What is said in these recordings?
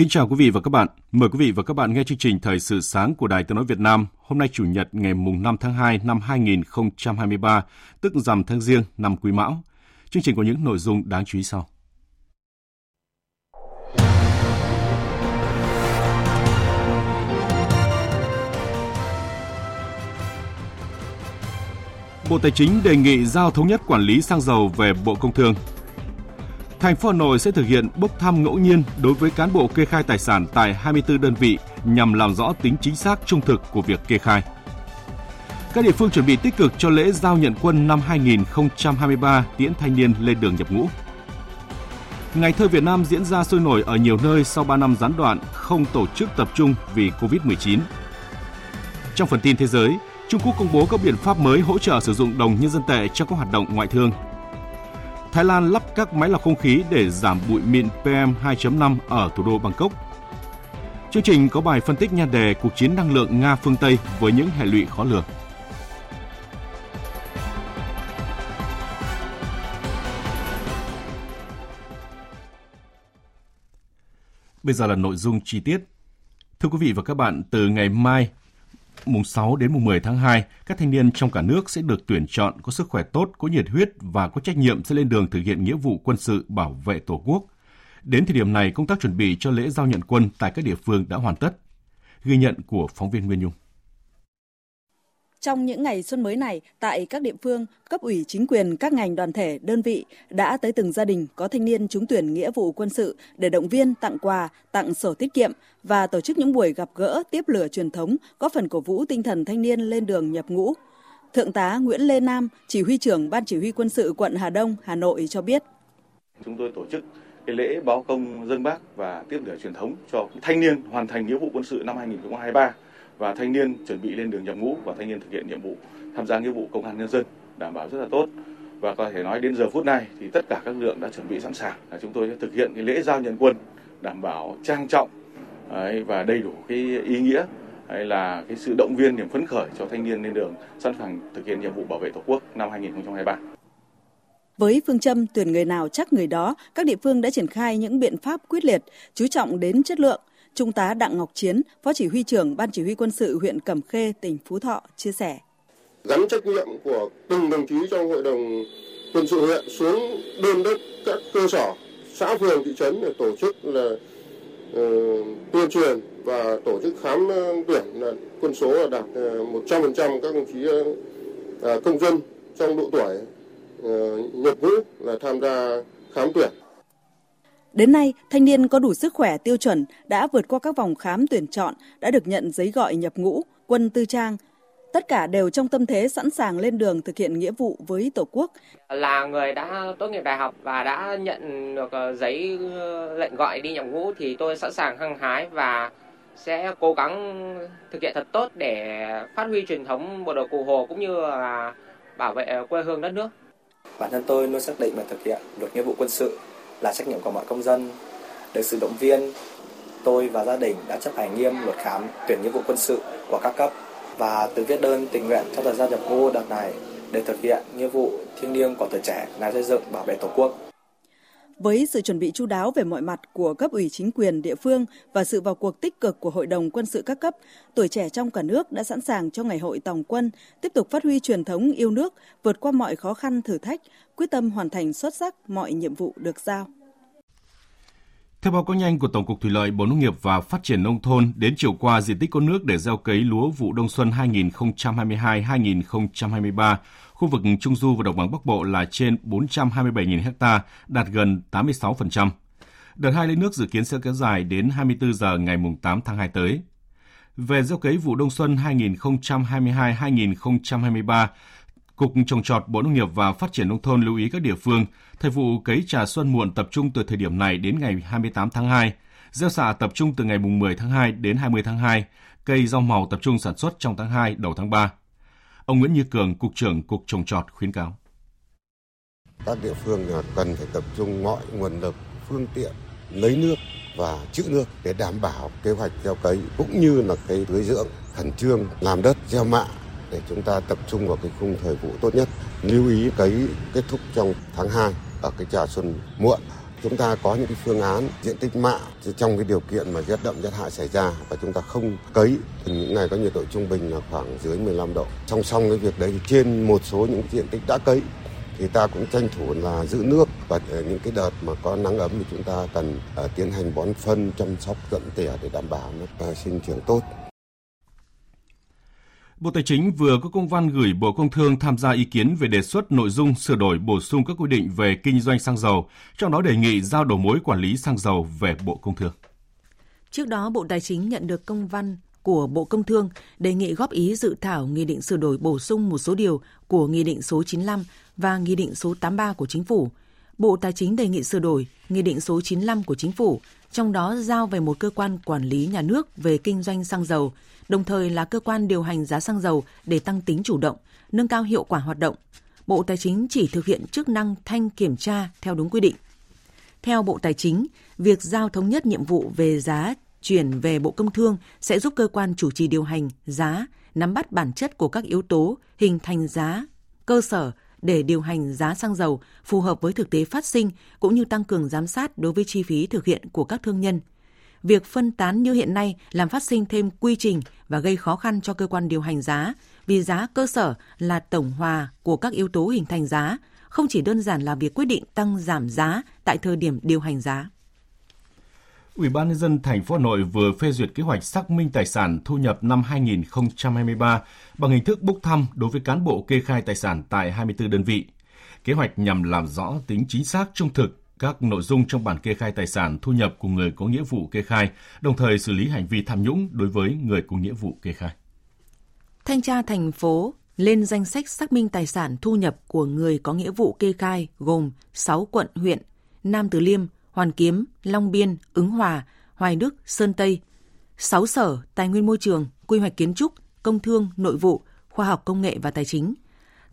Kính chào quý vị và các bạn. Mời quý vị và các bạn nghe chương trình Thời sự sáng của Đài Tiếng nói Việt Nam. Hôm nay Chủ nhật ngày mùng 5 tháng 2 năm 2023, tức rằm tháng Giêng năm Quý Mão. Chương trình có những nội dung đáng chú ý sau. Bộ Tài chính đề nghị giao thống nhất quản lý xăng dầu về Bộ Công Thương Thành phố Hà Nội sẽ thực hiện bốc thăm ngẫu nhiên đối với cán bộ kê khai tài sản tại 24 đơn vị nhằm làm rõ tính chính xác trung thực của việc kê khai. Các địa phương chuẩn bị tích cực cho lễ giao nhận quân năm 2023 tiễn thanh niên lên đường nhập ngũ. Ngày thơ Việt Nam diễn ra sôi nổi ở nhiều nơi sau 3 năm gián đoạn không tổ chức tập trung vì Covid-19. Trong phần tin thế giới, Trung Quốc công bố các biện pháp mới hỗ trợ sử dụng đồng nhân dân tệ trong các hoạt động ngoại thương Thái Lan lắp các máy lọc không khí để giảm bụi mịn PM2.5 ở thủ đô Bangkok. Chương trình có bài phân tích nhan đề cuộc chiến năng lượng Nga phương Tây với những hệ lụy khó lường. Bây giờ là nội dung chi tiết. Thưa quý vị và các bạn, từ ngày mai mùng 6 đến mùng 10 tháng 2, các thanh niên trong cả nước sẽ được tuyển chọn có sức khỏe tốt, có nhiệt huyết và có trách nhiệm sẽ lên đường thực hiện nghĩa vụ quân sự bảo vệ Tổ quốc. Đến thời điểm này, công tác chuẩn bị cho lễ giao nhận quân tại các địa phương đã hoàn tất. Ghi nhận của phóng viên Nguyên Nhung. Trong những ngày xuân mới này, tại các địa phương, cấp ủy chính quyền các ngành đoàn thể, đơn vị đã tới từng gia đình có thanh niên trúng tuyển nghĩa vụ quân sự để động viên, tặng quà, tặng sổ tiết kiệm và tổ chức những buổi gặp gỡ tiếp lửa truyền thống có phần cổ vũ tinh thần thanh niên lên đường nhập ngũ. Thượng tá Nguyễn Lê Nam, chỉ huy trưởng Ban Chỉ huy quân sự quận Hà Đông, Hà Nội cho biết. Chúng tôi tổ chức cái lễ báo công dân bác và tiếp lửa truyền thống cho thanh niên hoàn thành nghĩa vụ quân sự năm 2023 và thanh niên chuẩn bị lên đường nhập ngũ và thanh niên thực hiện nhiệm vụ tham gia nghĩa vụ công an nhân dân đảm bảo rất là tốt và có thể nói đến giờ phút này thì tất cả các lượng đã chuẩn bị sẵn sàng là chúng tôi sẽ thực hiện cái lễ giao nhận quân đảm bảo trang trọng và đầy đủ cái ý nghĩa hay là cái sự động viên niềm phấn khởi cho thanh niên lên đường sẵn sàng thực hiện nhiệm vụ bảo vệ tổ quốc năm 2023. Với phương châm tuyển người nào chắc người đó, các địa phương đã triển khai những biện pháp quyết liệt, chú trọng đến chất lượng, Trung tá Đặng Ngọc Chiến, Phó Chỉ huy trưởng Ban Chỉ huy quân sự huyện Cẩm Khê, tỉnh Phú Thọ chia sẻ. Gắn trách nhiệm của từng đồng chí trong hội đồng quân sự huyện xuống đôn đốc các cơ sở, xã phường, thị trấn để tổ chức là uh, tuyên truyền và tổ chức khám ờ, tuyển là quân số là đạt ờ, 100% các đồng chí uh, công dân trong độ tuổi uh, nhập ngũ là tham gia khám tuyển. Đến nay, thanh niên có đủ sức khỏe tiêu chuẩn đã vượt qua các vòng khám tuyển chọn, đã được nhận giấy gọi nhập ngũ, quân tư trang. Tất cả đều trong tâm thế sẵn sàng lên đường thực hiện nghĩa vụ với Tổ quốc. Là người đã tốt nghiệp đại học và đã nhận được ờ, giấy ờ, lệnh gọi đi nhập ngũ thì tôi sẵn sàng hăng hái và sẽ cố gắng thực hiện thật tốt để phát huy truyền thống bộ đội cụ Hồ cũng như là bảo vệ quê hương đất nước. Bản thân tôi luôn xác định và thực hiện được nghĩa vụ quân sự là trách nhiệm của mọi công dân. Được sự động viên, tôi và gia đình đã chấp hành nghiêm luật khám tuyển nghĩa vụ quân sự của các cấp và từ viết đơn tình nguyện trong thời gian nhập ngũ đợt này để thực hiện nghĩa vụ thiêng liêng của tuổi trẻ là xây dựng bảo vệ Tổ quốc. Với sự chuẩn bị chu đáo về mọi mặt của cấp ủy chính quyền địa phương và sự vào cuộc tích cực của Hội đồng quân sự các cấp, tuổi trẻ trong cả nước đã sẵn sàng cho ngày hội tòng quân, tiếp tục phát huy truyền thống yêu nước, vượt qua mọi khó khăn thử thách, quyết tâm hoàn thành xuất sắc mọi nhiệm vụ được giao. Theo báo cáo nhanh của Tổng cục Thủy lợi, Bộ Nông nghiệp và Phát triển nông thôn, đến chiều qua diện tích có nước để gieo cấy lúa vụ đông xuân 2022-2023 khu vực Trung Du và Đồng bằng Bắc Bộ là trên 427.000 ha, đạt gần 86%. Đợt hai lấy nước dự kiến sẽ kéo dài đến 24 giờ ngày 8 tháng 2 tới. Về gieo cấy vụ đông xuân 2022-2023, Cục trồng trọt Bộ Nông nghiệp và Phát triển nông thôn lưu ý các địa phương, thời vụ cấy trà xuân muộn tập trung từ thời điểm này đến ngày 28 tháng 2, gieo xạ tập trung từ ngày 10 tháng 2 đến 20 tháng 2, cây rau màu tập trung sản xuất trong tháng 2 đầu tháng 3. Ông Nguyễn Như Cường, Cục trưởng Cục trồng trọt khuyến cáo. Các địa phương cần phải tập trung mọi nguồn lực, phương tiện lấy nước và trữ nước để đảm bảo kế hoạch gieo cấy cũng như là cái tưới dưỡng khẩn trương làm đất gieo mạ để chúng ta tập trung vào cái khung thời vụ tốt nhất. Lưu ý cấy kết thúc trong tháng 2 ở cái trà xuân muộn. Chúng ta có những cái phương án diện tích mạ trong cái điều kiện mà rét đậm rét hại xảy ra và chúng ta không cấy thì những ngày có nhiệt độ trung bình là khoảng dưới 15 độ. Song song với việc đấy trên một số những diện tích đã cấy thì ta cũng tranh thủ là giữ nước và những cái đợt mà có nắng ấm thì chúng ta cần uh, tiến hành bón phân chăm sóc dẫn tỉa để đảm bảo nó uh, sinh trưởng tốt. Bộ Tài chính vừa có công văn gửi Bộ Công Thương tham gia ý kiến về đề xuất nội dung sửa đổi bổ sung các quy định về kinh doanh xăng dầu, trong đó đề nghị giao đầu mối quản lý xăng dầu về Bộ Công Thương. Trước đó, Bộ Tài chính nhận được công văn của Bộ Công Thương đề nghị góp ý dự thảo nghị định sửa đổi bổ sung một số điều của Nghị định số 95 và Nghị định số 83 của Chính phủ. Bộ Tài chính đề nghị sửa đổi Nghị định số 95 của Chính phủ, trong đó giao về một cơ quan quản lý nhà nước về kinh doanh xăng dầu, đồng thời là cơ quan điều hành giá xăng dầu để tăng tính chủ động, nâng cao hiệu quả hoạt động. Bộ Tài chính chỉ thực hiện chức năng thanh kiểm tra theo đúng quy định. Theo Bộ Tài chính, việc giao thống nhất nhiệm vụ về giá chuyển về Bộ Công Thương sẽ giúp cơ quan chủ trì điều hành giá nắm bắt bản chất của các yếu tố hình thành giá cơ sở để điều hành giá xăng dầu phù hợp với thực tế phát sinh cũng như tăng cường giám sát đối với chi phí thực hiện của các thương nhân. Việc phân tán như hiện nay làm phát sinh thêm quy trình và gây khó khăn cho cơ quan điều hành giá vì giá cơ sở là tổng hòa của các yếu tố hình thành giá, không chỉ đơn giản là việc quyết định tăng giảm giá tại thời điểm điều hành giá. Ủy ban nhân dân thành phố Hà Nội vừa phê duyệt kế hoạch xác minh tài sản thu nhập năm 2023 bằng hình thức bốc thăm đối với cán bộ kê khai tài sản tại 24 đơn vị. Kế hoạch nhằm làm rõ tính chính xác trung thực các nội dung trong bản kê khai tài sản thu nhập của người có nghĩa vụ kê khai, đồng thời xử lý hành vi tham nhũng đối với người có nghĩa vụ kê khai. Thanh tra thành phố lên danh sách xác minh tài sản thu nhập của người có nghĩa vụ kê khai gồm 6 quận huyện Nam Từ Liêm, Hoàn Kiếm, Long Biên, Ứng Hòa, Hoài Đức, Sơn Tây, 6 sở Tài nguyên môi trường, Quy hoạch kiến trúc, Công thương, Nội vụ, Khoa học công nghệ và Tài chính.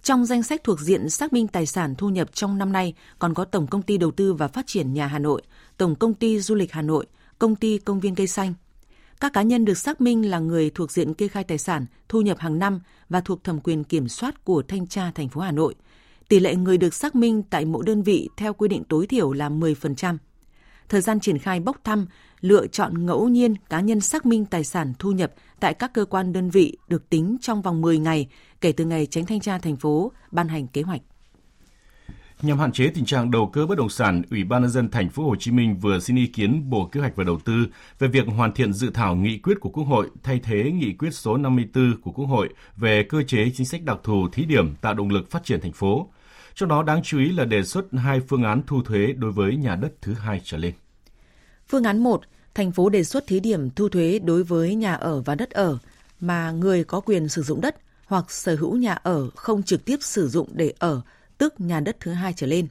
Trong danh sách thuộc diện xác minh tài sản thu nhập trong năm nay còn có Tổng Công ty Đầu tư và Phát triển Nhà Hà Nội, Tổng Công ty Du lịch Hà Nội, Công ty Công viên Cây Xanh. Các cá nhân được xác minh là người thuộc diện kê khai tài sản thu nhập hàng năm và thuộc thẩm quyền kiểm soát của Thanh tra thành phố Hà Nội. Tỷ lệ người được xác minh tại mỗi đơn vị theo quy định tối thiểu là 10% thời gian triển khai bốc thăm, lựa chọn ngẫu nhiên cá nhân xác minh tài sản thu nhập tại các cơ quan đơn vị được tính trong vòng 10 ngày kể từ ngày tránh thanh tra thành phố ban hành kế hoạch. Nhằm hạn chế tình trạng đầu cơ bất động sản, Ủy ban nhân dân thành phố Hồ Chí Minh vừa xin ý kiến Bộ Kế hoạch và Đầu tư về việc hoàn thiện dự thảo nghị quyết của Quốc hội thay thế nghị quyết số 54 của Quốc hội về cơ chế chính sách đặc thù thí điểm tạo động lực phát triển thành phố. Trong đó đáng chú ý là đề xuất hai phương án thu thuế đối với nhà đất thứ hai trở lên. Phương án 1, thành phố đề xuất thí điểm thu thuế đối với nhà ở và đất ở mà người có quyền sử dụng đất hoặc sở hữu nhà ở không trực tiếp sử dụng để ở, tức nhà đất thứ hai trở lên.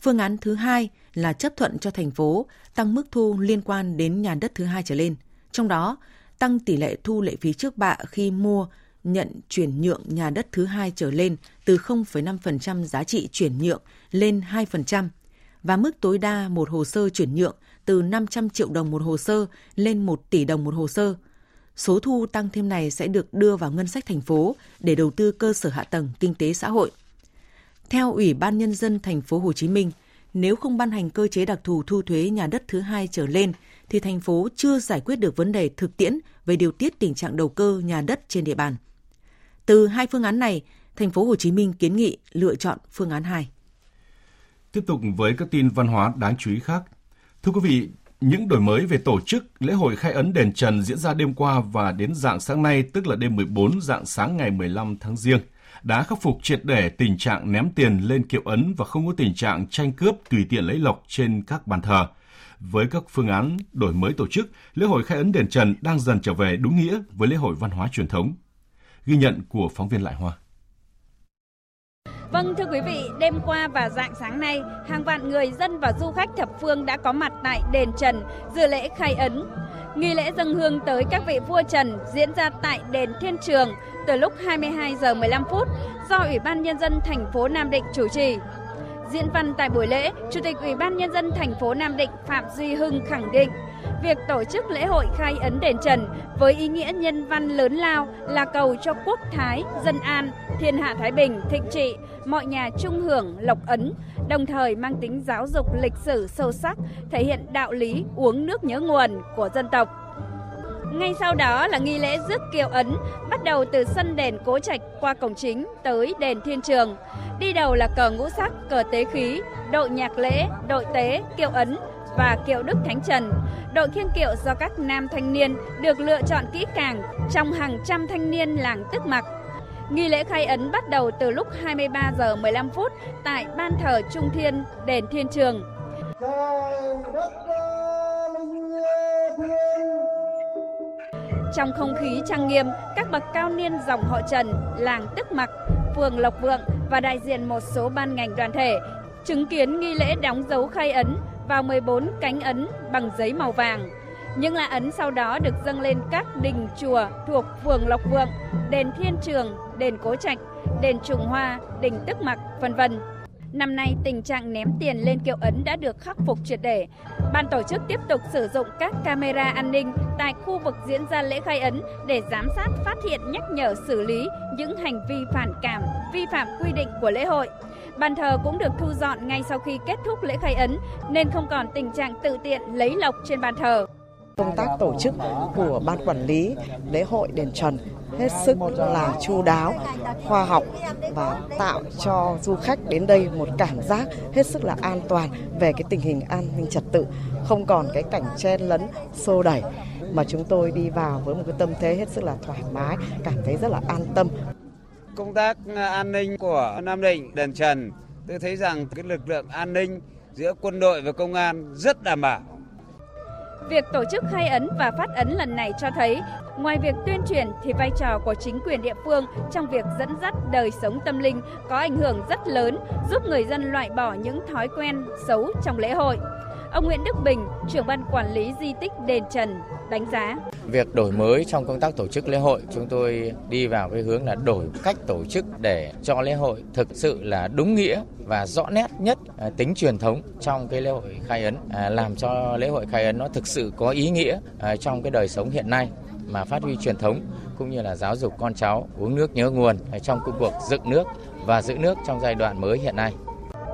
Phương án thứ hai là chấp thuận cho thành phố tăng mức thu liên quan đến nhà đất thứ hai trở lên, trong đó tăng tỷ lệ thu lệ phí trước bạ khi mua nhận chuyển nhượng nhà đất thứ hai trở lên từ 0,5% giá trị chuyển nhượng lên 2% và mức tối đa một hồ sơ chuyển nhượng từ 500 triệu đồng một hồ sơ lên 1 tỷ đồng một hồ sơ. Số thu tăng thêm này sẽ được đưa vào ngân sách thành phố để đầu tư cơ sở hạ tầng kinh tế xã hội. Theo Ủy ban nhân dân thành phố Hồ Chí Minh, nếu không ban hành cơ chế đặc thù thu thuế nhà đất thứ hai trở lên thì thành phố chưa giải quyết được vấn đề thực tiễn về điều tiết tình trạng đầu cơ nhà đất trên địa bàn. Từ hai phương án này, thành phố Hồ Chí Minh kiến nghị lựa chọn phương án 2. Tiếp tục với các tin văn hóa đáng chú ý khác. Thưa quý vị, những đổi mới về tổ chức lễ hội khai ấn đền Trần diễn ra đêm qua và đến dạng sáng nay, tức là đêm 14 dạng sáng ngày 15 tháng Giêng, đã khắc phục triệt để tình trạng ném tiền lên kiệu ấn và không có tình trạng tranh cướp tùy tiện lấy lộc trên các bàn thờ. Với các phương án đổi mới tổ chức, lễ hội khai ấn đền Trần đang dần trở về đúng nghĩa với lễ hội văn hóa truyền thống. Ghi nhận của phóng viên Lại Hoa. Vâng thưa quý vị, đêm qua và dạng sáng nay, hàng vạn người dân và du khách thập phương đã có mặt tại đền Trần dự lễ khai ấn. Nghi lễ dâng hương tới các vị vua Trần diễn ra tại đền Thiên Trường từ lúc 22 giờ 15 phút do Ủy ban nhân dân thành phố Nam Định chủ trì. Diễn văn tại buổi lễ, Chủ tịch Ủy ban nhân dân thành phố Nam Định Phạm Duy Hưng khẳng định việc tổ chức lễ hội khai ấn đền Trần với ý nghĩa nhân văn lớn lao là cầu cho quốc thái, dân an, thiên hạ thái bình, thịnh trị, mọi nhà trung hưởng lộc ấn, đồng thời mang tính giáo dục lịch sử sâu sắc, thể hiện đạo lý uống nước nhớ nguồn của dân tộc. Ngay sau đó là nghi lễ rước kiệu ấn, bắt đầu từ sân đền Cố Trạch qua cổng chính tới đền Thiên Trường. Đi đầu là cờ ngũ sắc, cờ tế khí, đội nhạc lễ, đội tế, kiệu ấn và kiệu Đức Thánh Trần. Đội khiêng kiệu do các nam thanh niên được lựa chọn kỹ càng trong hàng trăm thanh niên làng Tức Mặc. Nghi lễ khai ấn bắt đầu từ lúc 23 giờ 15 phút tại ban thờ Trung Thiên, đền Thiên Trường. Trong không khí trang nghiêm, các bậc cao niên dòng họ Trần, làng Tức Mặc, phường Lộc Vượng và đại diện một số ban ngành đoàn thể chứng kiến nghi lễ đóng dấu khai ấn vào 14 cánh ấn bằng giấy màu vàng. Những lá ấn sau đó được dâng lên các đình chùa thuộc phường Lộc Vượng, đền Thiên Trường, đền Cố Trạch, đền Trùng Hoa, đình Tức Mặc, vân vân. Năm nay, tình trạng ném tiền lên kiệu ấn đã được khắc phục triệt để. Ban tổ chức tiếp tục sử dụng các camera an ninh tại khu vực diễn ra lễ khai ấn để giám sát, phát hiện, nhắc nhở, xử lý những hành vi phản cảm, vi phạm quy định của lễ hội. Bàn thờ cũng được thu dọn ngay sau khi kết thúc lễ khai ấn nên không còn tình trạng tự tiện lấy lộc trên bàn thờ. Công tác tổ chức của ban quản lý lễ hội đền Trần hết sức là chu đáo, khoa học và tạo cho du khách đến đây một cảm giác hết sức là an toàn về cái tình hình an ninh trật tự, không còn cái cảnh chen lấn xô đẩy mà chúng tôi đi vào với một cái tâm thế hết sức là thoải mái, cảm thấy rất là an tâm. Công tác à, an ninh của Nam Định, đền Trần, tôi thấy rằng cái lực lượng an ninh giữa quân đội và công an rất đảm bảo Việc tổ chức khai ấn và phát ấn lần này cho thấy, ngoài việc tuyên truyền thì vai trò của chính quyền địa phương trong việc dẫn dắt đời sống tâm linh có ảnh hưởng rất lớn, giúp người dân loại bỏ những thói quen xấu trong lễ hội. Ông Nguyễn Đức Bình, trưởng ban quản lý di tích đền Trần đánh giá. Việc đổi mới trong công tác tổ chức lễ hội, chúng tôi đi vào cái hướng là đổi cách tổ chức để cho lễ hội thực sự là đúng nghĩa và rõ nét nhất à, tính truyền thống trong cái lễ hội khai ấn, à, làm cho lễ hội khai ấn nó thực sự có ý nghĩa à, trong cái đời sống hiện nay mà phát huy truyền thống cũng như là giáo dục con cháu uống nước nhớ nguồn trong công cuộc dựng nước và giữ nước trong giai đoạn mới hiện nay.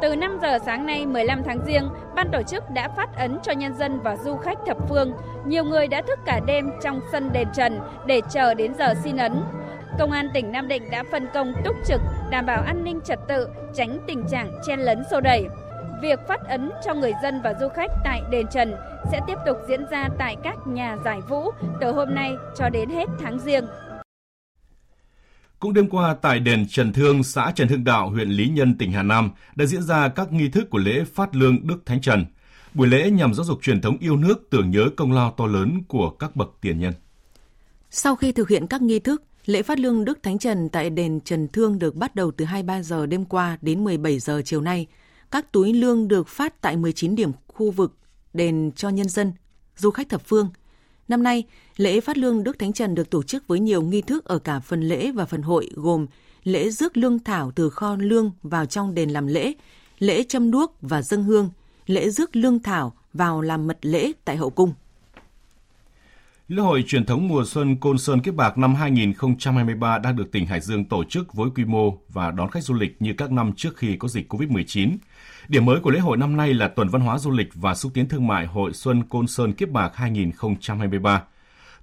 Từ 5 giờ sáng nay 15 tháng Giêng, ban tổ chức đã phát ấn cho nhân dân và du khách thập phương. Nhiều người đã thức cả đêm trong sân đền Trần để chờ đến giờ xin ấn. Công an tỉnh Nam Định đã phân công túc trực đảm bảo an ninh trật tự, tránh tình trạng chen lấn xô đẩy. Việc phát ấn cho người dân và du khách tại đền Trần sẽ tiếp tục diễn ra tại các nhà giải vũ từ hôm nay cho đến hết tháng Giêng. Cũng đêm qua tại đền Trần Thương, xã Trần Hưng Đạo, huyện Lý Nhân, tỉnh Hà Nam đã diễn ra các nghi thức của lễ phát lương Đức Thánh Trần. Buổi lễ nhằm giáo dục truyền thống yêu nước, tưởng nhớ công lao to lớn của các bậc tiền nhân. Sau khi thực hiện các nghi thức, lễ phát lương Đức Thánh Trần tại đền Trần Thương được bắt đầu từ 23 giờ đêm qua đến 17 giờ chiều nay. Các túi lương được phát tại 19 điểm khu vực đền cho nhân dân, du khách thập phương – Năm nay, lễ phát lương Đức Thánh Trần được tổ chức với nhiều nghi thức ở cả phần lễ và phần hội gồm lễ rước lương thảo từ kho lương vào trong đền làm lễ, lễ châm đuốc và dâng hương, lễ rước lương thảo vào làm mật lễ tại hậu cung. Lễ hội truyền thống mùa xuân Côn Sơn Kiếp Bạc năm 2023 đang được tỉnh Hải Dương tổ chức với quy mô và đón khách du lịch như các năm trước khi có dịch COVID-19. Điểm mới của lễ hội năm nay là tuần văn hóa du lịch và xúc tiến thương mại Hội Xuân Côn Sơn Kiếp Bạc 2023.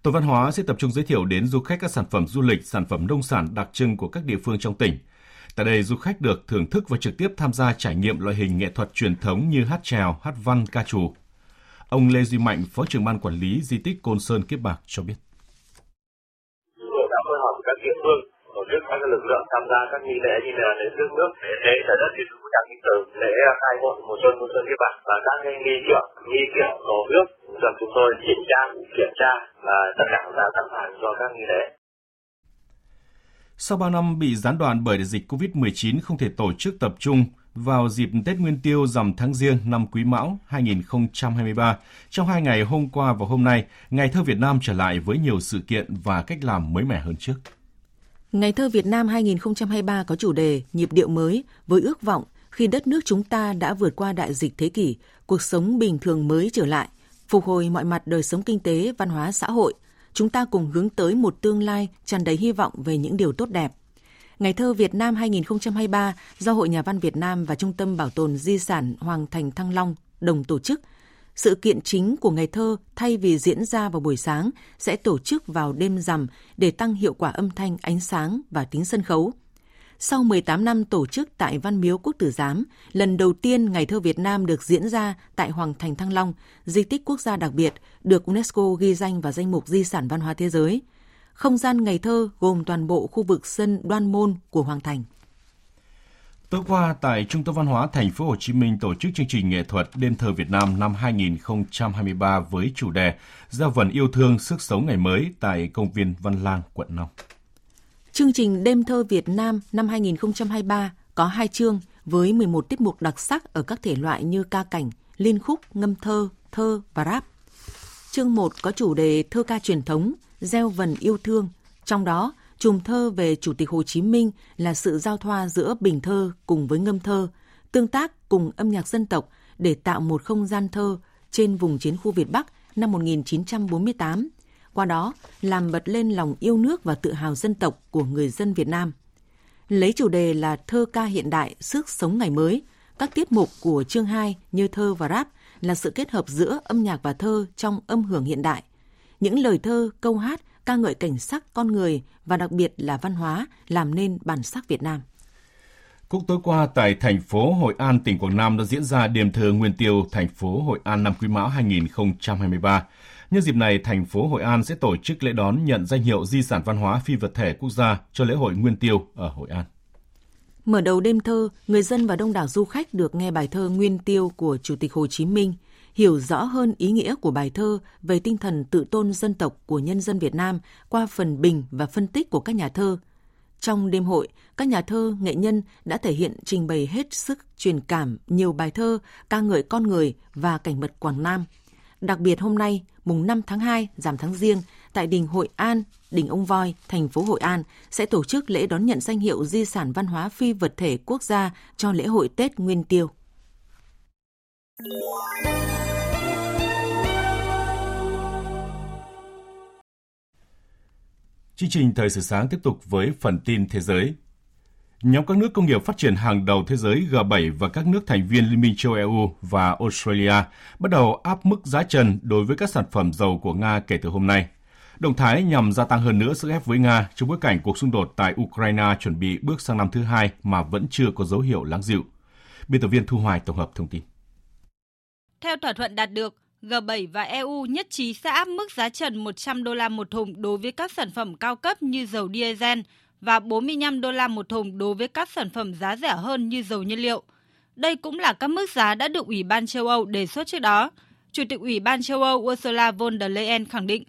Tuần văn hóa sẽ tập trung giới thiệu đến du khách các sản phẩm du lịch, sản phẩm nông sản đặc trưng của các địa phương trong tỉnh. Tại đây, du khách được thưởng thức và trực tiếp tham gia trải nghiệm loại hình nghệ thuật truyền thống như hát trèo, hát văn, ca trù. Ông Lê Duy Mạnh, Phó trưởng ban quản lý di tích Côn Sơn Kiếp Bạc cho biết. Chúng tôi đã phối hợp các địa phương tổ chức các lực lượng tham gia các nghi lễ như là lễ rước nước, lễ tế trời đất trang lịch sử, lễ khai hội mùa xuân Côn Sơn Kiếp Bạc và các nghi kiệu, nghi kiệu tổ nước được chúng tôi kiểm tra, kiểm tra và tất cả đã sẵn sàng cho các nghi lễ. Sau 3 năm bị gián đoạn bởi dịch COVID-19 không thể tổ chức tập trung vào dịp Tết Nguyên Tiêu rằm tháng Giêng năm Quý Mão 2023, trong hai ngày hôm qua và hôm nay, Ngày thơ Việt Nam trở lại với nhiều sự kiện và cách làm mới mẻ hơn trước. Ngày thơ Việt Nam 2023 có chủ đề Nhịp điệu mới với ước vọng khi đất nước chúng ta đã vượt qua đại dịch thế kỷ, cuộc sống bình thường mới trở lại, phục hồi mọi mặt đời sống kinh tế, văn hóa xã hội, chúng ta cùng hướng tới một tương lai tràn đầy hy vọng về những điều tốt đẹp. Ngày thơ Việt Nam 2023 do Hội Nhà văn Việt Nam và Trung tâm Bảo tồn Di sản Hoàng Thành Thăng Long đồng tổ chức. Sự kiện chính của ngày thơ thay vì diễn ra vào buổi sáng sẽ tổ chức vào đêm rằm để tăng hiệu quả âm thanh, ánh sáng và tính sân khấu. Sau 18 năm tổ chức tại Văn Miếu Quốc Tử Giám, lần đầu tiên Ngày thơ Việt Nam được diễn ra tại Hoàng Thành Thăng Long, di tích quốc gia đặc biệt được UNESCO ghi danh vào danh mục di sản văn hóa thế giới – không gian ngày thơ gồm toàn bộ khu vực sân Đoan Môn của Hoàng Thành. Tối qua tại Trung tâm Văn hóa Thành phố Hồ Chí Minh tổ chức chương trình nghệ thuật Đêm thơ Việt Nam năm 2023 với chủ đề Giao vần yêu thương sức sống ngày mới tại công viên Văn Lang, quận Long. Chương trình Đêm thơ Việt Nam năm 2023 có hai chương với 11 tiết mục đặc sắc ở các thể loại như ca cảnh, liên khúc, ngâm thơ, thơ và rap. Chương 1 có chủ đề thơ ca truyền thống, gieo vần yêu thương. Trong đó, chùm thơ về Chủ tịch Hồ Chí Minh là sự giao thoa giữa bình thơ cùng với ngâm thơ, tương tác cùng âm nhạc dân tộc để tạo một không gian thơ trên vùng chiến khu Việt Bắc năm 1948. Qua đó, làm bật lên lòng yêu nước và tự hào dân tộc của người dân Việt Nam. Lấy chủ đề là thơ ca hiện đại, sức sống ngày mới, các tiết mục của chương 2 như thơ và rap là sự kết hợp giữa âm nhạc và thơ trong âm hưởng hiện đại – những lời thơ, câu hát ca ngợi cảnh sắc con người và đặc biệt là văn hóa làm nên bản sắc Việt Nam. Cũng tối qua tại thành phố Hội An, tỉnh Quảng Nam đã diễn ra đêm thơ Nguyên Tiêu thành phố Hội An năm Quý Mão 2023. Nhân dịp này, thành phố Hội An sẽ tổ chức lễ đón nhận danh hiệu di sản văn hóa phi vật thể quốc gia cho lễ hội Nguyên Tiêu ở Hội An. Mở đầu đêm thơ, người dân và đông đảo du khách được nghe bài thơ Nguyên Tiêu của Chủ tịch Hồ Chí Minh – hiểu rõ hơn ý nghĩa của bài thơ về tinh thần tự tôn dân tộc của nhân dân Việt Nam qua phần bình và phân tích của các nhà thơ. Trong đêm hội, các nhà thơ, nghệ nhân đã thể hiện trình bày hết sức truyền cảm nhiều bài thơ ca ngợi con người và cảnh vật Quảng Nam. Đặc biệt hôm nay, mùng 5 tháng 2, giảm tháng riêng, tại đình Hội An, đình Ông Voi, thành phố Hội An sẽ tổ chức lễ đón nhận danh hiệu di sản văn hóa phi vật thể quốc gia cho lễ hội Tết Nguyên Tiêu. Chương trình Thời sự sáng tiếp tục với phần tin thế giới. Nhóm các nước công nghiệp phát triển hàng đầu thế giới G7 và các nước thành viên Liên minh châu EU và Australia bắt đầu áp mức giá trần đối với các sản phẩm dầu của Nga kể từ hôm nay. Động thái nhằm gia tăng hơn nữa sức ép với Nga trong bối cảnh cuộc xung đột tại Ukraine chuẩn bị bước sang năm thứ hai mà vẫn chưa có dấu hiệu lắng dịu. Biên tập viên Thu Hoài tổng hợp thông tin. Theo thỏa thuận đạt được, G7 và EU nhất trí sẽ áp mức giá trần 100 đô la một thùng đối với các sản phẩm cao cấp như dầu diesel và 45 đô la một thùng đối với các sản phẩm giá rẻ hơn như dầu nhiên liệu. Đây cũng là các mức giá đã được Ủy ban châu Âu đề xuất trước đó. Chủ tịch Ủy ban châu Âu Ursula von der Leyen khẳng định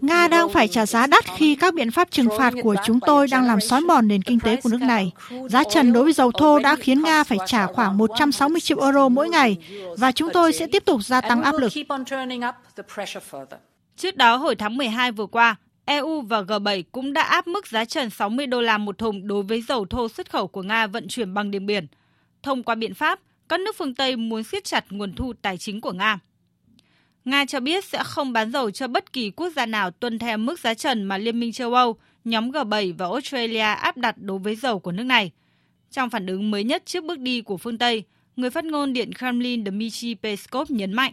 Nga đang phải trả giá đắt khi các biện pháp trừng phạt của chúng tôi đang làm xói mòn nền kinh tế của nước này. Giá trần đối với dầu thô đã khiến Nga phải trả khoảng 160 triệu euro mỗi ngày và chúng tôi sẽ tiếp tục gia tăng áp lực. Trước đó, hồi tháng 12 vừa qua, EU và G7 cũng đã áp mức giá trần 60 đô la một thùng đối với dầu thô xuất khẩu của Nga vận chuyển bằng đường biển. Thông qua biện pháp, các nước phương Tây muốn siết chặt nguồn thu tài chính của Nga. Nga cho biết sẽ không bán dầu cho bất kỳ quốc gia nào tuân theo mức giá trần mà Liên minh châu Âu, nhóm G7 và Australia áp đặt đối với dầu của nước này. Trong phản ứng mới nhất trước bước đi của phương Tây, người phát ngôn Điện Kremlin Dmitry Peskov nhấn mạnh.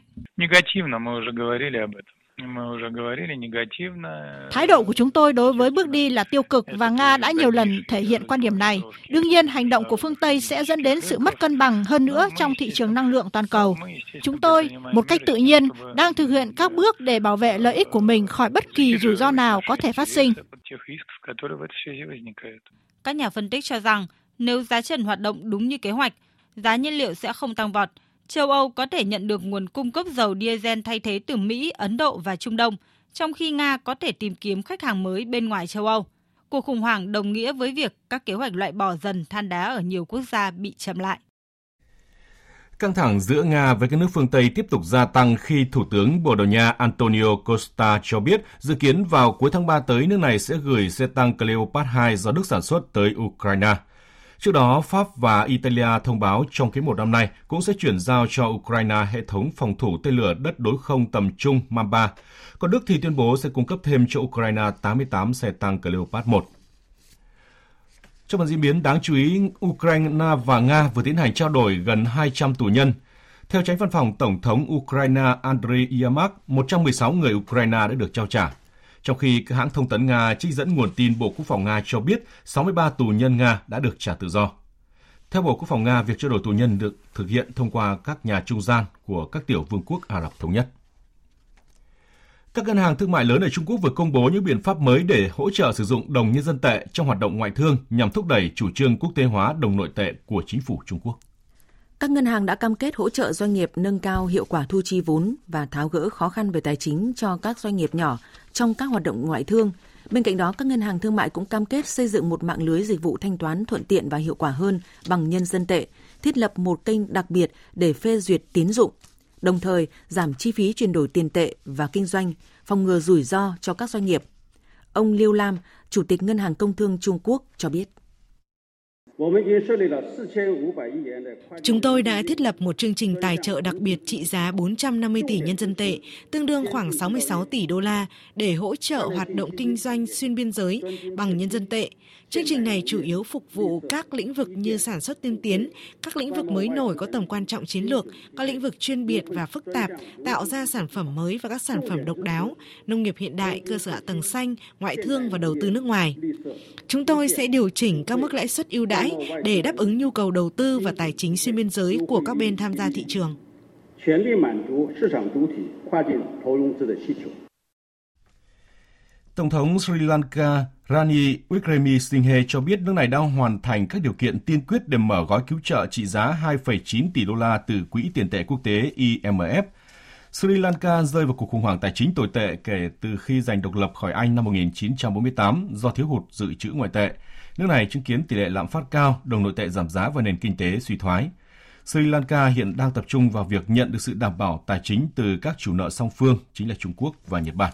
Thái độ của chúng tôi đối với bước đi là tiêu cực và Nga đã nhiều lần thể hiện quan điểm này. Đương nhiên, hành động của phương Tây sẽ dẫn đến sự mất cân bằng hơn nữa trong thị trường năng lượng toàn cầu. Chúng tôi, một cách tự nhiên, đang thực hiện các bước để bảo vệ lợi ích của mình khỏi bất kỳ rủi ro nào có thể phát sinh. Các nhà phân tích cho rằng nếu giá trần hoạt động đúng như kế hoạch, giá nhiên liệu sẽ không tăng vọt. Châu Âu có thể nhận được nguồn cung cấp dầu diesel thay thế từ Mỹ, Ấn Độ và Trung Đông, trong khi Nga có thể tìm kiếm khách hàng mới bên ngoài châu Âu. Cuộc khủng hoảng đồng nghĩa với việc các kế hoạch loại bỏ dần than đá ở nhiều quốc gia bị chậm lại. Căng thẳng giữa Nga với các nước phương Tây tiếp tục gia tăng khi Thủ tướng Bồ Đào Nha Antonio Costa cho biết dự kiến vào cuối tháng 3 tới nước này sẽ gửi xe tăng Cleopatra 2 do Đức sản xuất tới Ukraine. Trước đó, Pháp và Italia thông báo trong quý một năm nay cũng sẽ chuyển giao cho Ukraine hệ thống phòng thủ tên lửa đất đối không tầm trung Mamba. Còn Đức thì tuyên bố sẽ cung cấp thêm cho Ukraine 88 xe tăng Leopard 1. Trong một diễn biến đáng chú ý, Ukraine và Nga vừa tiến hành trao đổi gần 200 tù nhân. Theo tránh văn phòng Tổng thống Ukraine Andriy Yermak, 116 người Ukraine đã được trao trả. Trong khi các hãng thông tấn Nga trích dẫn nguồn tin Bộ Quốc phòng Nga cho biết 63 tù nhân Nga đã được trả tự do. Theo Bộ Quốc phòng Nga, việc trao đổi tù nhân được thực hiện thông qua các nhà trung gian của các tiểu vương quốc Ả Rập Thống Nhất. Các ngân hàng thương mại lớn ở Trung Quốc vừa công bố những biện pháp mới để hỗ trợ sử dụng đồng nhân dân tệ trong hoạt động ngoại thương nhằm thúc đẩy chủ trương quốc tế hóa đồng nội tệ của chính phủ Trung Quốc. Các ngân hàng đã cam kết hỗ trợ doanh nghiệp nâng cao hiệu quả thu chi vốn và tháo gỡ khó khăn về tài chính cho các doanh nghiệp nhỏ trong các hoạt động ngoại thương. Bên cạnh đó, các ngân hàng thương mại cũng cam kết xây dựng một mạng lưới dịch vụ thanh toán thuận tiện và hiệu quả hơn bằng nhân dân tệ, thiết lập một kênh đặc biệt để phê duyệt tín dụng, đồng thời giảm chi phí chuyển đổi tiền tệ và kinh doanh, phòng ngừa rủi ro cho các doanh nghiệp. Ông Liêu Lam, Chủ tịch Ngân hàng Công thương Trung Quốc cho biết. Chúng tôi đã thiết lập một chương trình tài trợ đặc biệt trị giá 450 tỷ nhân dân tệ, tương đương khoảng 66 tỷ đô la, để hỗ trợ hoạt động kinh doanh xuyên biên giới bằng nhân dân tệ. Chương trình này chủ yếu phục vụ các lĩnh vực như sản xuất tiên tiến, các lĩnh vực mới nổi có tầm quan trọng chiến lược, các lĩnh vực chuyên biệt và phức tạp, tạo ra sản phẩm mới và các sản phẩm độc đáo, nông nghiệp hiện đại, cơ sở hạ tầng xanh, ngoại thương và đầu tư nước ngoài. Chúng tôi sẽ điều chỉnh các mức lãi suất ưu đãi để đáp ứng nhu cầu đầu tư và tài chính xuyên biên giới của các bên tham gia thị trường. Tổng thống Sri Lanka Rani Wickremesinghe cho biết nước này đang hoàn thành các điều kiện tiên quyết để mở gói cứu trợ trị giá 2,9 tỷ đô la từ Quỹ tiền tệ quốc tế IMF. Sri Lanka rơi vào cuộc khủng hoảng tài chính tồi tệ kể từ khi giành độc lập khỏi Anh năm 1948 do thiếu hụt dự trữ ngoại tệ. Nước này chứng kiến tỷ lệ lạm phát cao, đồng nội tệ giảm giá và nền kinh tế suy thoái. Sri Lanka hiện đang tập trung vào việc nhận được sự đảm bảo tài chính từ các chủ nợ song phương, chính là Trung Quốc và Nhật Bản.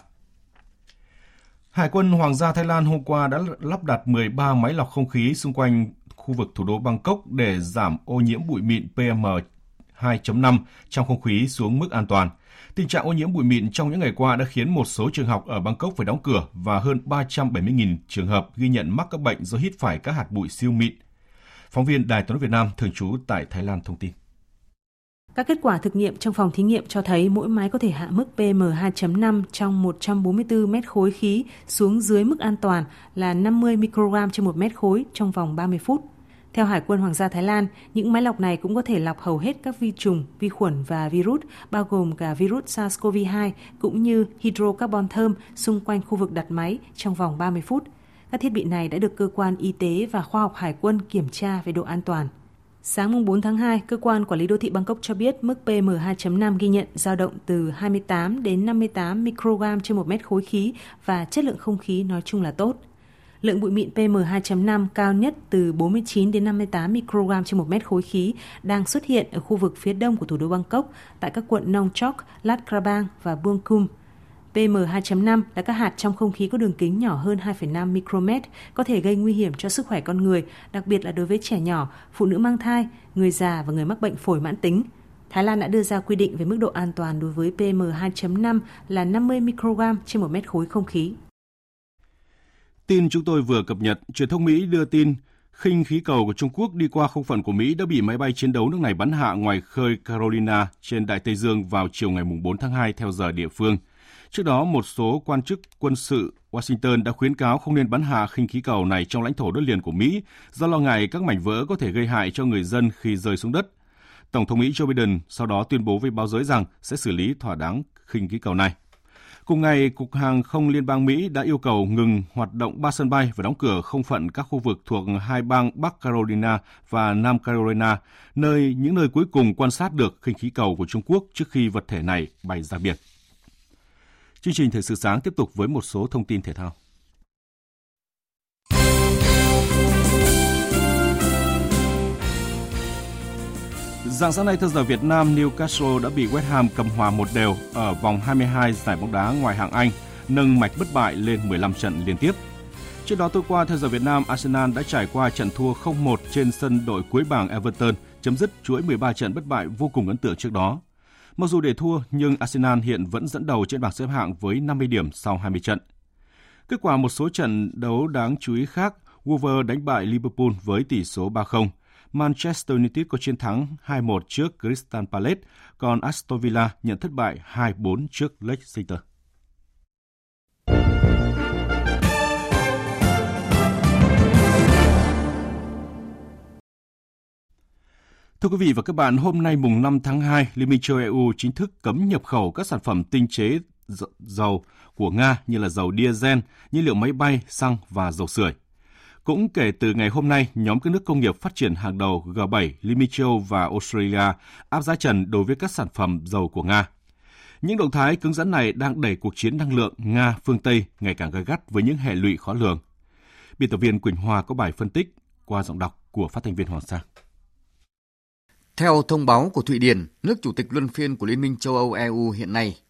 Hải quân Hoàng gia Thái Lan hôm qua đã lắp đặt 13 máy lọc không khí xung quanh khu vực thủ đô Bangkok để giảm ô nhiễm bụi mịn PM2.5 trong không khí xuống mức an toàn. Tình trạng ô nhiễm bụi mịn trong những ngày qua đã khiến một số trường học ở Bangkok phải đóng cửa và hơn 370.000 trường hợp ghi nhận mắc các bệnh do hít phải các hạt bụi siêu mịn. Phóng viên Đài tiếng Việt Nam thường trú tại Thái Lan thông tin. Các kết quả thực nghiệm trong phòng thí nghiệm cho thấy mỗi máy có thể hạ mức PM2.5 trong 144 mét khối khí xuống dưới mức an toàn là 50 microgram trên một mét khối trong vòng 30 phút. Theo Hải quân Hoàng gia Thái Lan, những máy lọc này cũng có thể lọc hầu hết các vi trùng, vi khuẩn và virus, bao gồm cả virus SARS-CoV-2 cũng như hydrocarbon thơm xung quanh khu vực đặt máy trong vòng 30 phút. Các thiết bị này đã được cơ quan y tế và khoa học hải quân kiểm tra về độ an toàn. Sáng 4 tháng 2, cơ quan quản lý đô thị Bangkok cho biết mức PM2.5 ghi nhận dao động từ 28 đến 58 microgram trên một mét khối khí và chất lượng không khí nói chung là tốt. Lượng bụi mịn PM2.5 cao nhất từ 49 đến 58 microgram trên một mét khối khí đang xuất hiện ở khu vực phía đông của thủ đô Bangkok tại các quận Nong Chok, Lat Krabang và Buông Kum. PM2.5 là các hạt trong không khí có đường kính nhỏ hơn 2,5 micromet, có thể gây nguy hiểm cho sức khỏe con người, đặc biệt là đối với trẻ nhỏ, phụ nữ mang thai, người già và người mắc bệnh phổi mãn tính. Thái Lan đã đưa ra quy định về mức độ an toàn đối với PM2.5 là 50 microgram trên một mét khối không khí. Tin chúng tôi vừa cập nhật, truyền thông Mỹ đưa tin khinh khí cầu của Trung Quốc đi qua không phận của Mỹ đã bị máy bay chiến đấu nước này bắn hạ ngoài khơi Carolina trên Đại Tây Dương vào chiều ngày 4 tháng 2 theo giờ địa phương – Trước đó, một số quan chức quân sự Washington đã khuyến cáo không nên bắn hạ khinh khí cầu này trong lãnh thổ đất liền của Mỹ do lo ngại các mảnh vỡ có thể gây hại cho người dân khi rơi xuống đất. Tổng thống Mỹ Joe Biden sau đó tuyên bố với báo giới rằng sẽ xử lý thỏa đáng khinh khí cầu này. Cùng ngày, Cục Hàng không Liên bang Mỹ đã yêu cầu ngừng hoạt động ba sân bay và đóng cửa không phận các khu vực thuộc hai bang Bắc Carolina và Nam Carolina, nơi những nơi cuối cùng quan sát được khinh khí cầu của Trung Quốc trước khi vật thể này bay ra biển. Chương trình Thời sự sáng tiếp tục với một số thông tin thể thao. Dạng sáng nay theo giờ Việt Nam, Newcastle đã bị West Ham cầm hòa một đều ở vòng 22 giải bóng đá ngoài hạng Anh, nâng mạch bất bại lên 15 trận liên tiếp. Trước đó tối qua theo giờ Việt Nam, Arsenal đã trải qua trận thua 0-1 trên sân đội cuối bảng Everton, chấm dứt chuỗi 13 trận bất bại vô cùng ấn tượng trước đó. Mặc dù để thua nhưng Arsenal hiện vẫn dẫn đầu trên bảng xếp hạng với 50 điểm sau 20 trận. Kết quả một số trận đấu đáng chú ý khác, Wolves đánh bại Liverpool với tỷ số 3-0. Manchester United có chiến thắng 2-1 trước Crystal Palace, còn Aston Villa nhận thất bại 2-4 trước Leicester. Thưa quý vị và các bạn, hôm nay mùng 5 tháng 2, Liên minh châu EU chính thức cấm nhập khẩu các sản phẩm tinh chế dầu của Nga như là dầu diesel, nhiên liệu máy bay, xăng và dầu sưởi. Cũng kể từ ngày hôm nay, nhóm các nước công nghiệp phát triển hàng đầu G7, Liên minh châu và Australia áp giá trần đối với các sản phẩm dầu của Nga. Những động thái cứng rắn này đang đẩy cuộc chiến năng lượng Nga phương Tây ngày càng gay gắt với những hệ lụy khó lường. Biên tập viên Quỳnh Hoa có bài phân tích qua giọng đọc của phát thanh viên Hoàng Sa. Theo thông báo của Thụy Điển, nước chủ tịch luân phiên của Liên minh châu Âu EU hiện nay,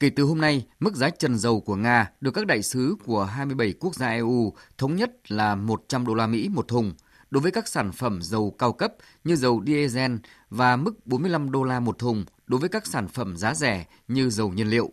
kể từ hôm nay, mức giá trần dầu của Nga được các đại sứ của 27 quốc gia EU thống nhất là 100 đô la Mỹ một thùng đối với các sản phẩm dầu cao cấp như dầu diesel và mức 45 đô la một thùng đối với các sản phẩm giá rẻ như dầu nhiên liệu.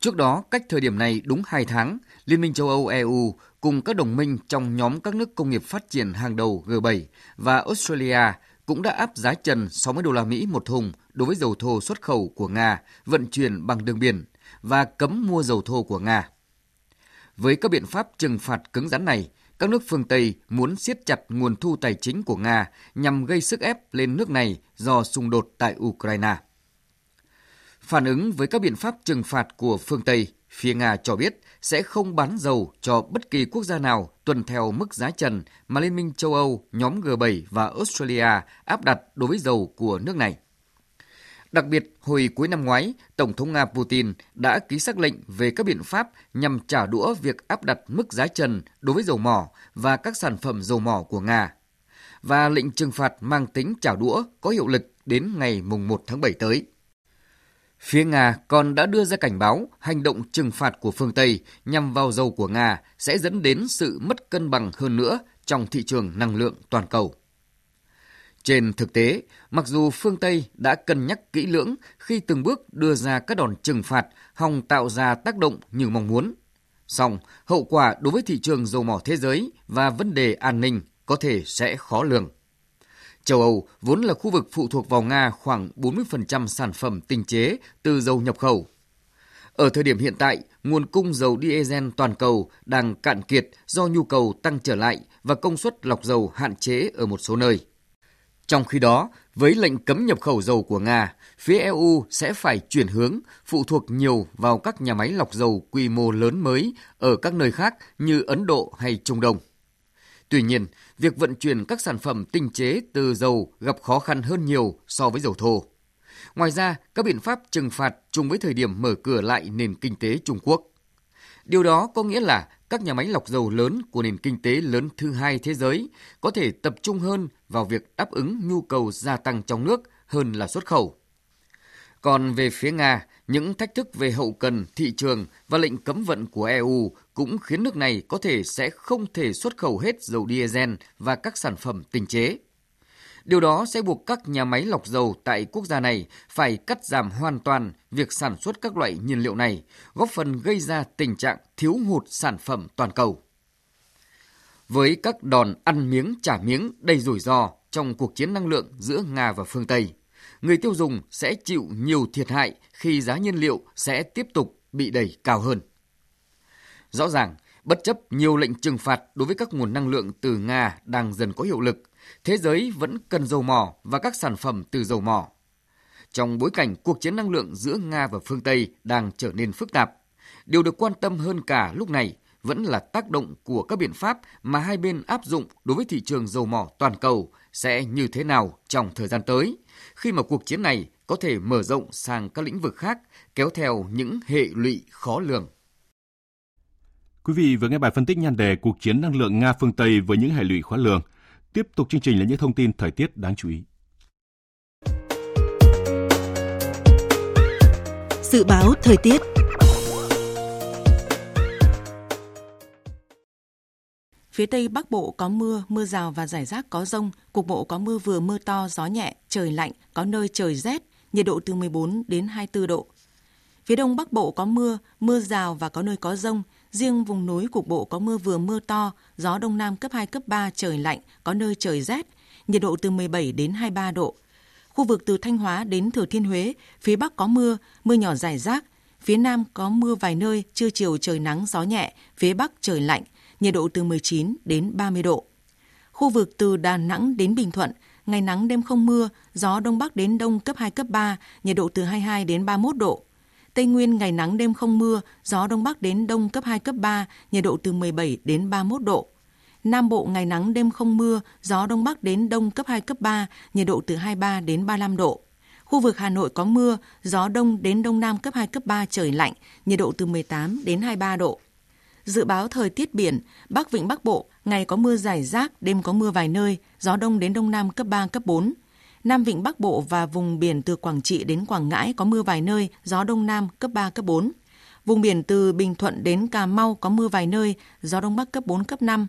Trước đó, cách thời điểm này đúng 2 tháng, Liên minh châu Âu EU cùng các đồng minh trong nhóm các nước công nghiệp phát triển hàng đầu G7 và Australia cũng đã áp giá trần 60 đô la Mỹ một thùng đối với dầu thô xuất khẩu của Nga vận chuyển bằng đường biển và cấm mua dầu thô của Nga. Với các biện pháp trừng phạt cứng rắn này, các nước phương Tây muốn siết chặt nguồn thu tài chính của Nga nhằm gây sức ép lên nước này do xung đột tại Ukraine. Phản ứng với các biện pháp trừng phạt của phương Tây, phía Nga cho biết sẽ không bán dầu cho bất kỳ quốc gia nào tuân theo mức giá trần mà Liên minh châu Âu, nhóm G7 và Australia áp đặt đối với dầu của nước này. Đặc biệt, hồi cuối năm ngoái, Tổng thống Nga Putin đã ký xác lệnh về các biện pháp nhằm trả đũa việc áp đặt mức giá trần đối với dầu mỏ và các sản phẩm dầu mỏ của Nga. Và lệnh trừng phạt mang tính trả đũa có hiệu lực đến ngày 1 tháng 7 tới. Phía Nga còn đã đưa ra cảnh báo hành động trừng phạt của phương Tây nhằm vào dầu của Nga sẽ dẫn đến sự mất cân bằng hơn nữa trong thị trường năng lượng toàn cầu. Trên thực tế, mặc dù phương Tây đã cân nhắc kỹ lưỡng khi từng bước đưa ra các đòn trừng phạt hòng tạo ra tác động như mong muốn, song hậu quả đối với thị trường dầu mỏ thế giới và vấn đề an ninh có thể sẽ khó lường. Châu Âu vốn là khu vực phụ thuộc vào Nga khoảng 40% sản phẩm tinh chế từ dầu nhập khẩu. Ở thời điểm hiện tại, nguồn cung dầu diesel toàn cầu đang cạn kiệt do nhu cầu tăng trở lại và công suất lọc dầu hạn chế ở một số nơi. Trong khi đó, với lệnh cấm nhập khẩu dầu của Nga, phía EU sẽ phải chuyển hướng phụ thuộc nhiều vào các nhà máy lọc dầu quy mô lớn mới ở các nơi khác như Ấn Độ hay Trung Đông. Tuy nhiên, việc vận chuyển các sản phẩm tinh chế từ dầu gặp khó khăn hơn nhiều so với dầu thô. Ngoài ra, các biện pháp trừng phạt chung với thời điểm mở cửa lại nền kinh tế Trung Quốc. Điều đó có nghĩa là các nhà máy lọc dầu lớn của nền kinh tế lớn thứ hai thế giới có thể tập trung hơn vào việc đáp ứng nhu cầu gia tăng trong nước hơn là xuất khẩu. Còn về phía Nga, những thách thức về hậu cần, thị trường và lệnh cấm vận của EU cũng khiến nước này có thể sẽ không thể xuất khẩu hết dầu diesel và các sản phẩm tinh chế. Điều đó sẽ buộc các nhà máy lọc dầu tại quốc gia này phải cắt giảm hoàn toàn việc sản xuất các loại nhiên liệu này, góp phần gây ra tình trạng thiếu hụt sản phẩm toàn cầu. Với các đòn ăn miếng trả miếng đầy rủi ro trong cuộc chiến năng lượng giữa Nga và phương Tây, người tiêu dùng sẽ chịu nhiều thiệt hại khi giá nhiên liệu sẽ tiếp tục bị đẩy cao hơn. Rõ ràng, bất chấp nhiều lệnh trừng phạt đối với các nguồn năng lượng từ Nga đang dần có hiệu lực, thế giới vẫn cần dầu mỏ và các sản phẩm từ dầu mỏ. Trong bối cảnh cuộc chiến năng lượng giữa Nga và phương Tây đang trở nên phức tạp, điều được quan tâm hơn cả lúc này vẫn là tác động của các biện pháp mà hai bên áp dụng đối với thị trường dầu mỏ toàn cầu sẽ như thế nào trong thời gian tới, khi mà cuộc chiến này có thể mở rộng sang các lĩnh vực khác, kéo theo những hệ lụy khó lường. Quý vị vừa nghe bài phân tích nhan đề cuộc chiến năng lượng Nga phương Tây với những hệ lụy khó lường. Tiếp tục chương trình là những thông tin thời tiết đáng chú ý. Dự báo thời tiết Phía Tây Bắc Bộ có mưa, mưa rào và rải rác có rông, cục bộ có mưa vừa mưa to, gió nhẹ, trời lạnh, có nơi trời rét, nhiệt độ từ 14 đến 24 độ. Phía Đông Bắc Bộ có mưa, mưa rào và có nơi có rông, riêng vùng núi cục bộ có mưa vừa mưa to, gió Đông Nam cấp 2, cấp 3, trời lạnh, có nơi trời rét, nhiệt độ từ 17 đến 23 độ. Khu vực từ Thanh Hóa đến Thừa Thiên Huế, phía Bắc có mưa, mưa nhỏ rải rác, phía Nam có mưa vài nơi, trưa chiều trời nắng gió nhẹ, phía Bắc trời lạnh, nhiệt độ từ 19 đến 30 độ. Khu vực từ Đà Nẵng đến Bình Thuận, ngày nắng đêm không mưa, gió đông bắc đến đông cấp 2 cấp 3, nhiệt độ từ 22 đến 31 độ. Tây Nguyên ngày nắng đêm không mưa, gió đông bắc đến đông cấp 2 cấp 3, nhiệt độ từ 17 đến 31 độ. Nam Bộ ngày nắng đêm không mưa, gió đông bắc đến đông cấp 2 cấp 3, nhiệt độ từ 23 đến 35 độ. Khu vực Hà Nội có mưa, gió đông đến đông nam cấp 2 cấp 3 trời lạnh, nhiệt độ từ 18 đến 23 độ. Dự báo thời tiết biển, Bắc Vịnh Bắc Bộ, ngày có mưa rải rác, đêm có mưa vài nơi, gió đông đến đông nam cấp 3, cấp 4. Nam Vịnh Bắc Bộ và vùng biển từ Quảng Trị đến Quảng Ngãi có mưa vài nơi, gió đông nam cấp 3, cấp 4. Vùng biển từ Bình Thuận đến Cà Mau có mưa vài nơi, gió đông bắc cấp 4, cấp 5.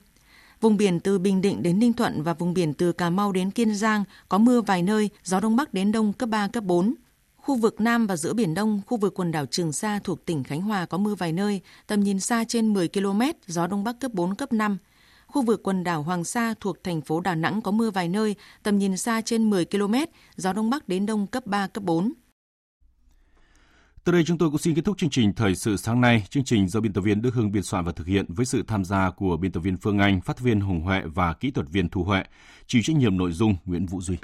Vùng biển từ Bình Định đến Ninh Thuận và vùng biển từ Cà Mau đến Kiên Giang có mưa vài nơi, gió đông bắc đến đông cấp 3, cấp 4. Khu vực Nam và giữa Biển Đông, khu vực quần đảo Trường Sa thuộc tỉnh Khánh Hòa có mưa vài nơi, tầm nhìn xa trên 10 km, gió Đông Bắc cấp 4, cấp 5. Khu vực quần đảo Hoàng Sa thuộc thành phố Đà Nẵng có mưa vài nơi, tầm nhìn xa trên 10 km, gió Đông Bắc đến Đông cấp 3, cấp 4. Từ đây chúng tôi cũng xin kết thúc chương trình Thời sự sáng nay. Chương trình do biên tập viên Đức Hưng biên soạn và thực hiện với sự tham gia của biên tập viên Phương Anh, phát viên Hồng Huệ và kỹ thuật viên Thu Huệ. Chịu trách nhiệm nội dung Nguyễn Vũ Duy.